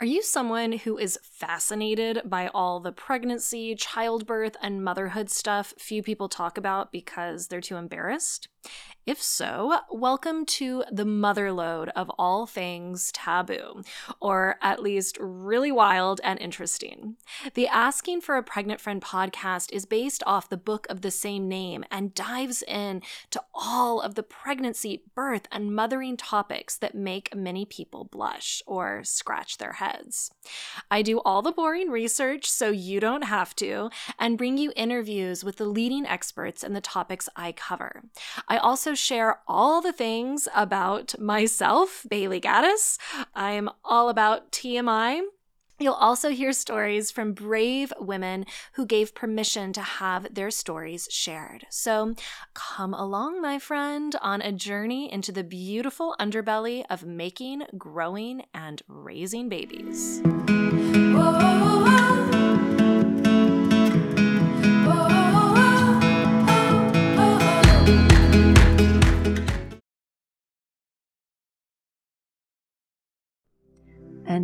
Are you someone who is fascinated by all the pregnancy, childbirth, and motherhood stuff few people talk about because they're too embarrassed? If so, welcome to the motherlode of all things taboo, or at least really wild and interesting. The Asking for a Pregnant Friend podcast is based off the book of the same name and dives in to all of the pregnancy, birth, and mothering topics that make many people blush or scratch their heads. I do all the boring research so you don't have to, and bring you interviews with the leading experts in the topics I cover. I also share all the things about myself, Bailey Gaddis. I'm all about TMI. You'll also hear stories from brave women who gave permission to have their stories shared. So come along, my friend, on a journey into the beautiful underbelly of making, growing, and raising babies. Whoa. And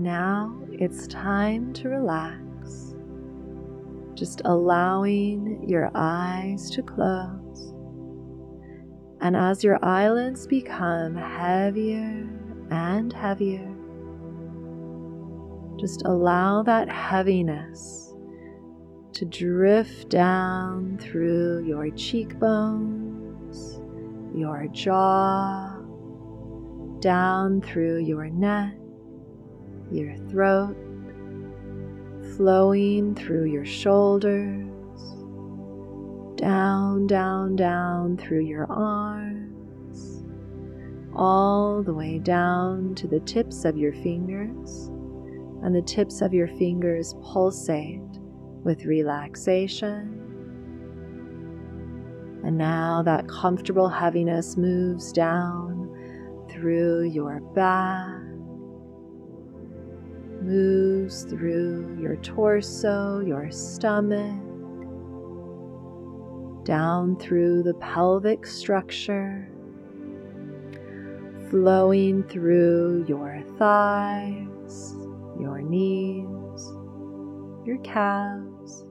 now it's time to relax. Just allowing your eyes to close. And as your eyelids become heavier and heavier, just allow that heaviness to drift down through your cheekbones, your jaw, down through your neck your throat, flowing through your shoulders, down, down, down through your arms, all the way down to the tips of your fingers, and the tips of your fingers pulsate with relaxation. And now that comfortable heaviness moves down through your back moves through your torso, your stomach, down through the pelvic structure, flowing through your thighs, your knees, your calves,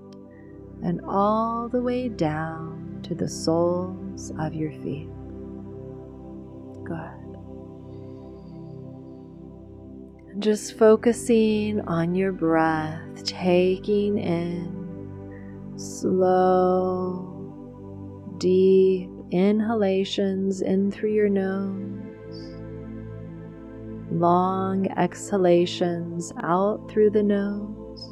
and all the way down to the soles of your feet. Good. Just focusing on your breath, taking in slow, deep inhalations in through your nose, long exhalations out through the nose.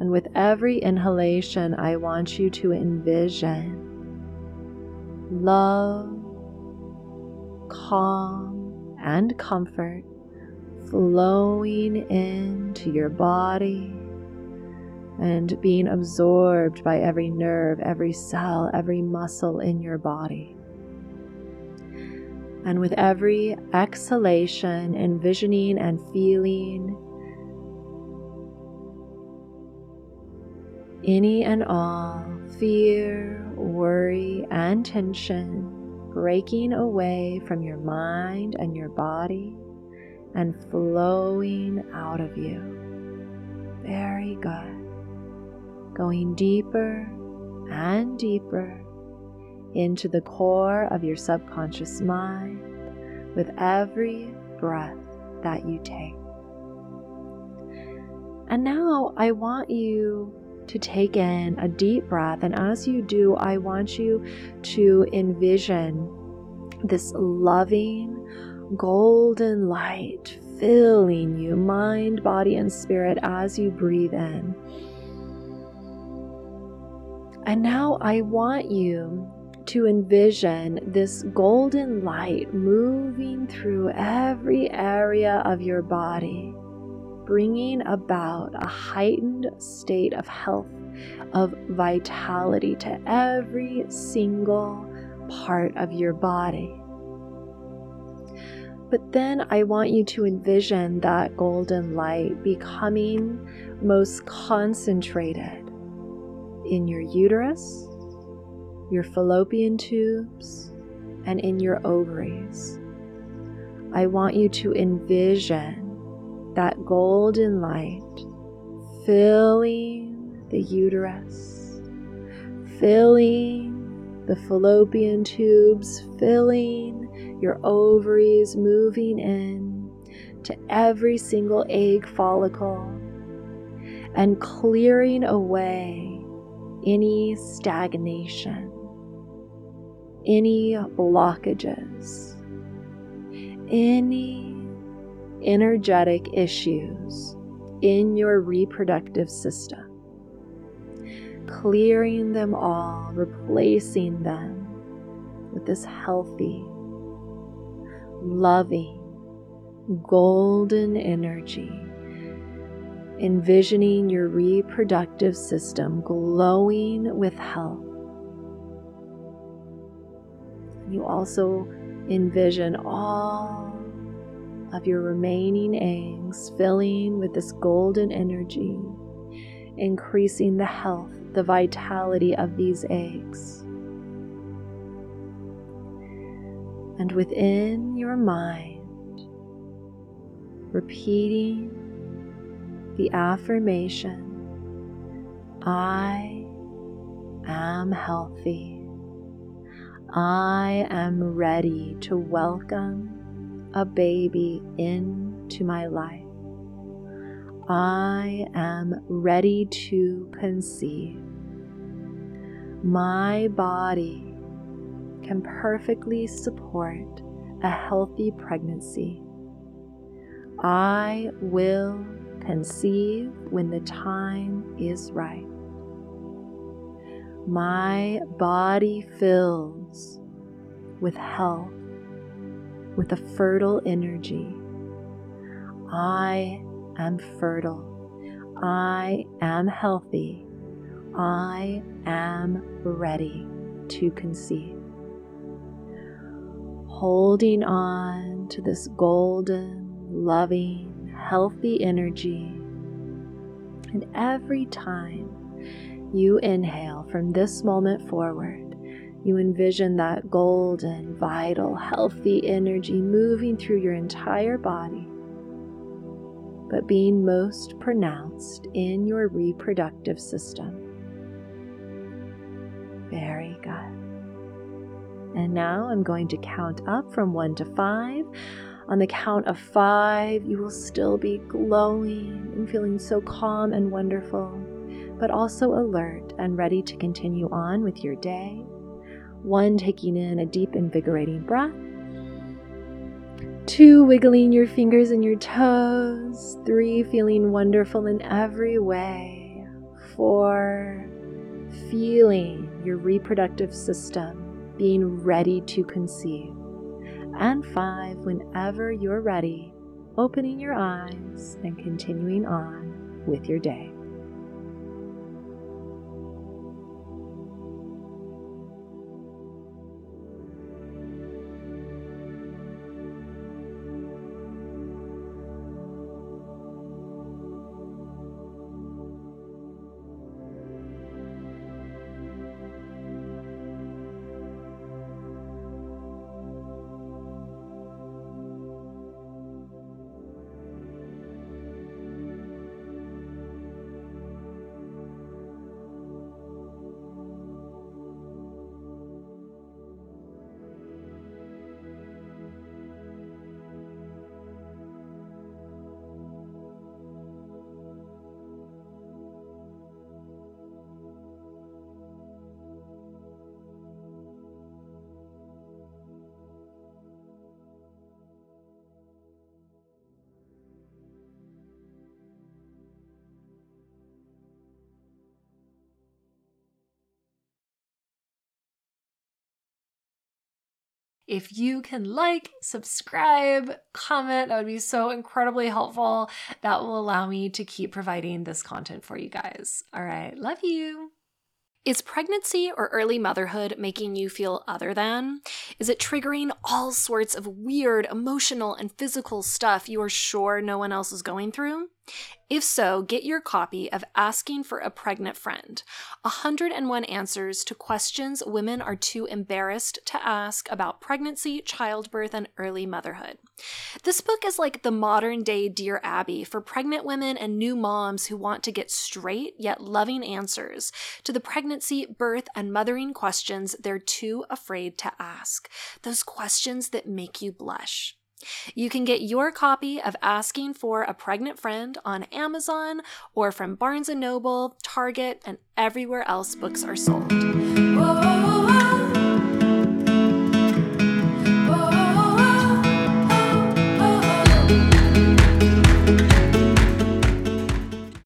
And with every inhalation, I want you to envision love, calm, and comfort flowing into your body and being absorbed by every nerve, every cell, every muscle in your body. And with every exhalation, envisioning and feeling any and all fear, worry, and tension breaking away from your mind and your body and flowing out of you. Very good. Going deeper and deeper into the core of your subconscious mind with every breath that you take. And now I want you to take in a deep breath. And as you do, I want you to envision this loving, golden light filling you, mind, body, and spirit, as you breathe in. And now I want you to envision this golden light moving through every area of your body bringing about a heightened state of health, of vitality to every single part of your body. But then I want you to envision that golden light becoming most concentrated in your uterus, your fallopian tubes, and in your ovaries. I want you to envision that golden light filling the uterus, filling the fallopian tubes, filling your ovaries, moving in to every single egg follicle and clearing away any stagnation, any blockages, any energetic issues in your reproductive system. Clearing them all, replacing them with this healthy, loving, golden energy. Envisioning your reproductive system glowing with health. You also envision all of your remaining eggs, filling with this golden energy, increasing the health, the vitality of these eggs. And within your mind, repeating the affirmation I am healthy. I am ready to welcome a baby into my life. I am ready to conceive. My body can perfectly support a healthy pregnancy. I will conceive when the time is right. My body fills with health with a fertile energy. I am fertile. I am healthy. I am ready to conceive. Holding on to this golden, loving, healthy energy. And every time you inhale from this moment forward, you envision that golden, vital, healthy energy moving through your entire body, but being most pronounced in your reproductive system. Very good. And now I'm going to count up from one to five. On the count of five, you will still be glowing and feeling so calm and wonderful, but also alert and ready to continue on with your day one, taking in a deep, invigorating breath. Two, wiggling your fingers and your toes. Three, feeling wonderful in every way. Four, feeling your reproductive system being ready to conceive. And five, whenever you're ready, opening your eyes and continuing on with your day. If you can like, subscribe, comment, that would be so incredibly helpful. That will allow me to keep providing this content for you guys. All right, love you. Is pregnancy or early motherhood making you feel other than? Is it triggering all sorts of weird emotional and physical stuff you are sure no one else is going through? If so, get your copy of Asking for a Pregnant Friend 101 Answers to Questions Women Are Too Embarrassed to Ask About Pregnancy, Childbirth, and Early Motherhood. This book is like the modern day Dear Abby for pregnant women and new moms who want to get straight yet loving answers to the pregnancy, birth, and mothering questions they're too afraid to ask. Those questions that make you blush. You can get your copy of Asking for a Pregnant Friend on Amazon or from Barnes & Noble, Target, and everywhere else books are sold. Whoa.